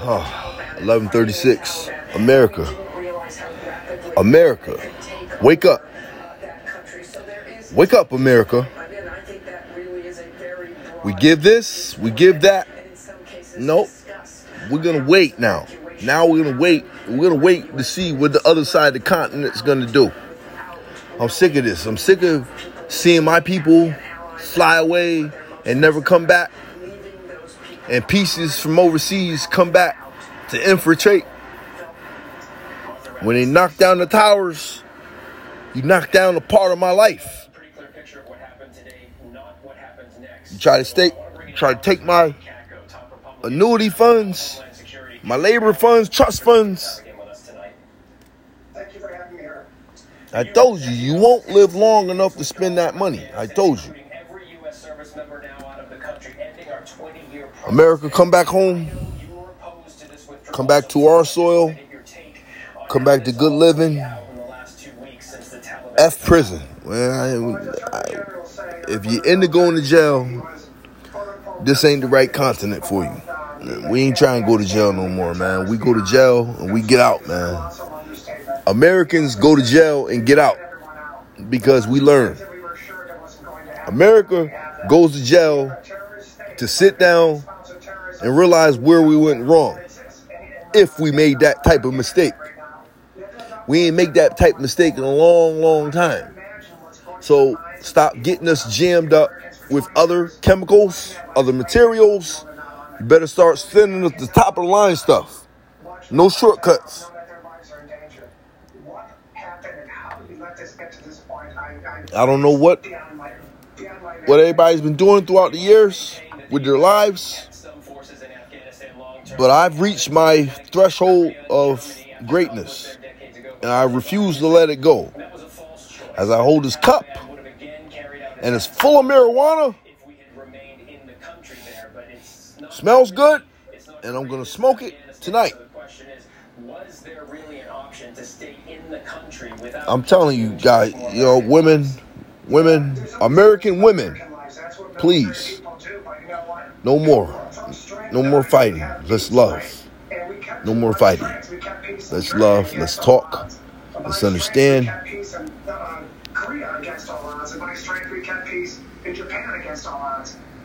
Oh, 1136. America. America. Wake up. Wake up, America. We give this, we give that. Nope. We're gonna wait now. Now we're gonna wait. We're gonna wait to see what the other side of the continent's gonna do. I'm sick of this. I'm sick of seeing my people fly away and never come back. And pieces from overseas come back to infiltrate. When they knock down the towers, you knock down a part of my life. You try to stay, try to take my annuity funds, my labor funds, trust funds. I told you, you won't live long enough to spend that money. I told you. America, come back home. Come back to our soil. Come back to good living. F prison. Well, I, I, if you're into going to jail, this ain't the right continent for you. We ain't trying to go to jail no more, man. We go to jail and we get out, man. Americans go to jail and get out because we learn. America goes to jail to sit down and realize where we went wrong if we made that type of mistake. We ain't make that type of mistake in a long, long time. So stop getting us jammed up with other chemicals, other materials. You better start sending us the top of the line stuff. No shortcuts. I don't know what what everybody's been doing throughout the years with their lives, but I've reached my threshold of greatness, and I refuse to let it go. As I hold this cup, and it's full of marijuana, smells good, and I'm gonna smoke it tonight. I'm telling you guys, you know, women, women, American women, please, no more. No more fighting. Let's love. No more fighting. Let's love. Let's talk. Let's understand.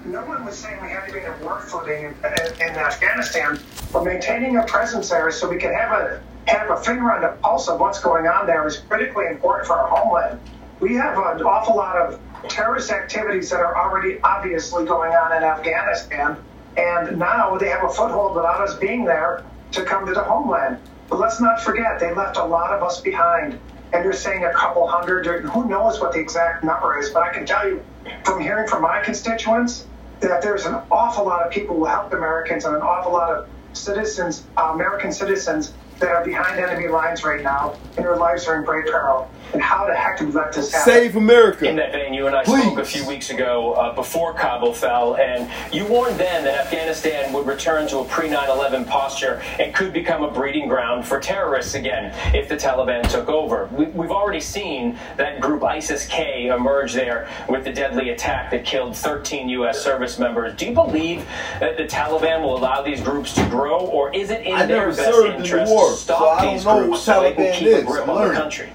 No one was saying we to be in, in Afghanistan, but maintaining a presence there so we can have a have a finger on the pulse of what's going on there is critically important for our homeland. We have an awful lot of terrorist activities that are already obviously going on in Afghanistan, and now they have a foothold without us being there to come to the homeland. But let's not forget, they left a lot of us behind. And you're saying a couple hundred, who knows what the exact number is, but I can tell you from hearing from my constituents that there's an awful lot of people who helped Americans and an awful lot of citizens, uh, American citizens, that are behind enemy lines right now, and their lives are in great peril. And how the heck do we let this happen? Save America. In that vein, you and I Please. spoke a few weeks ago uh, before Kabul fell, and you warned then that Afghanistan would return to a pre 9 11 posture and could become a breeding ground for terrorists again if the Taliban took over. We, we've already seen that group ISIS K emerge there with the deadly attack that killed 13 U.S. service members. Do you believe that the Taliban will allow these groups to grow, or is it in I their never best served in the interest war, to so stop I don't these know groups so they can Taliban keep is. a grip on the country?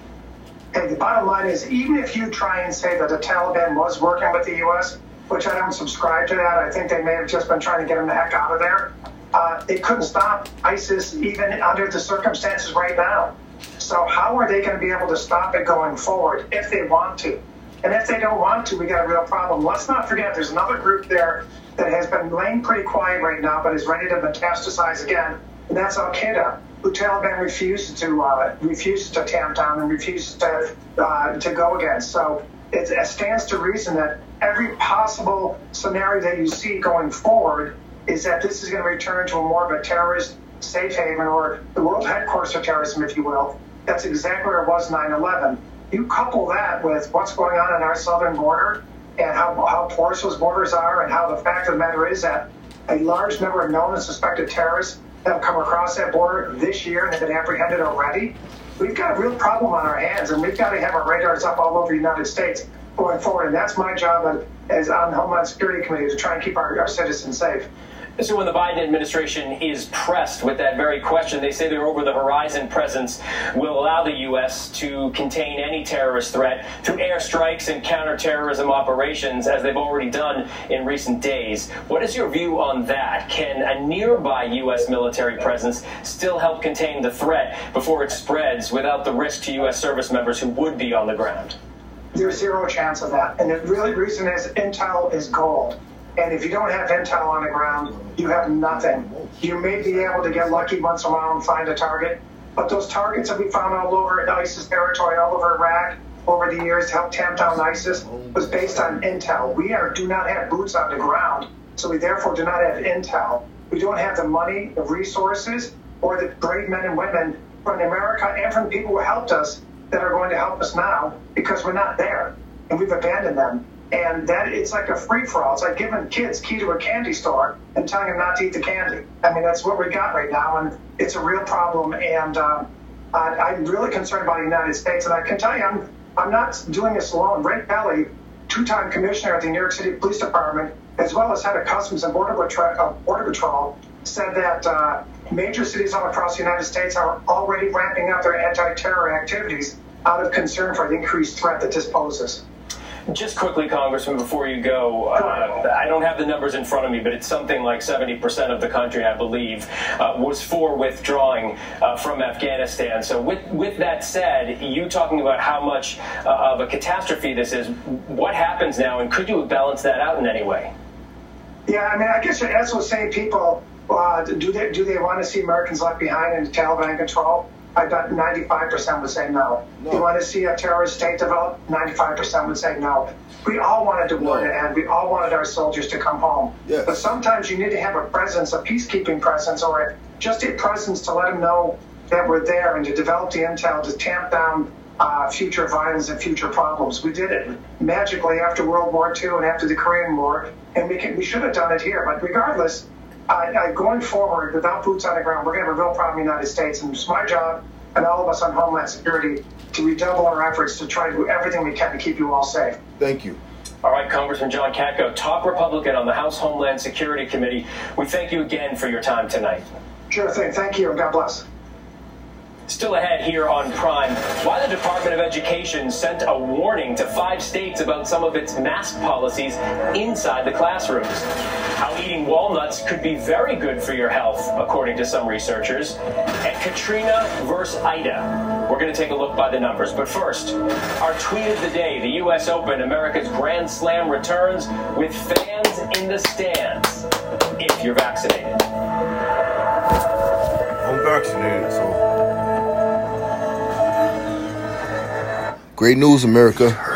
Hey, the bottom line is, even if you try and say that the Taliban was working with the U.S., which I don't subscribe to that, I think they may have just been trying to get them the heck out of there. Uh, they couldn't stop ISIS even under the circumstances right now. So how are they going to be able to stop it going forward if they want to? And if they don't want to, we got a real problem. Let's not forget, there's another group there that has been laying pretty quiet right now, but is ready to metastasize again, and that's Al Qaeda who Taliban refuses to uh, refuses to tamp down and refuses to uh, to go against. So it, it stands to reason that every possible scenario that you see going forward is that this is going to return to a more of a terrorist safe haven or the world headquarters of terrorism, if you will. That's exactly where it was 9/11. You couple that with what's going on in our southern border and how, how porous those borders are, and how the fact of the matter is that a large number of known and suspected terrorists have come across that border this year and have been apprehended already. We've got a real problem on our hands, and we've got to have our radars up all over the United States going forward. And that's my job as on the Homeland Security Committee to try and keep our, our citizens safe. So when the Biden administration is pressed with that very question, they say their over-the-horizon presence will allow the U.S. to contain any terrorist threat through airstrikes and counterterrorism operations, as they've already done in recent days. What is your view on that? Can a nearby U.S. military presence still help contain the threat before it spreads without the risk to U.S. service members who would be on the ground? There's zero chance of that. And the really reason is intel is gold. And if you don't have intel on the ground, you have nothing. You may be able to get lucky once in a while and find a target, but those targets that we found all over ISIS territory, all over Iraq, over the years to help tamp down ISIS was based on intel. We are do not have boots on the ground, so we therefore do not have intel. We don't have the money, the resources, or the brave men and women from America and from people who helped us that are going to help us now because we're not there and we've abandoned them. And that it's like a free for all. It's like giving kids key to a candy store and telling them not to eat the candy. I mean, that's what we got right now, and it's a real problem. And uh, I, am really concerned about the United States. And I can tell you, I'm I'm not doing this alone. Ray Kelly, two-time commissioner at the New York City Police Department, as well as head of Customs and Border Patrol, uh, Border Patrol said that uh, major cities all across the United States are already ramping up their anti-terror activities out of concern for the increased threat that this poses. Just quickly, Congressman, before you go, uh, I don't have the numbers in front of me, but it's something like 70% of the country, I believe, uh, was for withdrawing uh, from Afghanistan. So, with, with that said, you talking about how much uh, of a catastrophe this is, what happens now, and could you balance that out in any way? Yeah, I mean, I guess what saying people uh, do they do they want to see Americans left behind in Taliban control? I bet 95% would say no. no. You want to see a terrorist state develop? 95% would say no. We all wanted the war to end. We all wanted our soldiers to come home. Yes. But sometimes you need to have a presence, a peacekeeping presence, or just a presence to let them know that we're there and to develop the intel to tamp down uh, future violence and future problems. We did it magically after World War II and after the Korean War, and we, can, we should have done it here. But regardless, uh, going forward, without boots on the ground, we're going to have a real problem in the United States. And it's my job and all of us on Homeland Security to redouble our efforts to try to do everything we can to keep you all safe. Thank you. All right, Congressman John Katko, top Republican on the House Homeland Security Committee. We thank you again for your time tonight. Sure thing. Thank you, and God bless. Still ahead here on Prime, why the Department of Education sent a warning to five states about some of its mask policies inside the classrooms. How eating walnuts could be very good for your health, according to some researchers. And Katrina versus Ida. We're going to take a look by the numbers. But first, our tweet of the day the U.S. Open, America's Grand Slam returns with fans in the stands if you're vaccinated. I'm vaccinated, so. Great news, America.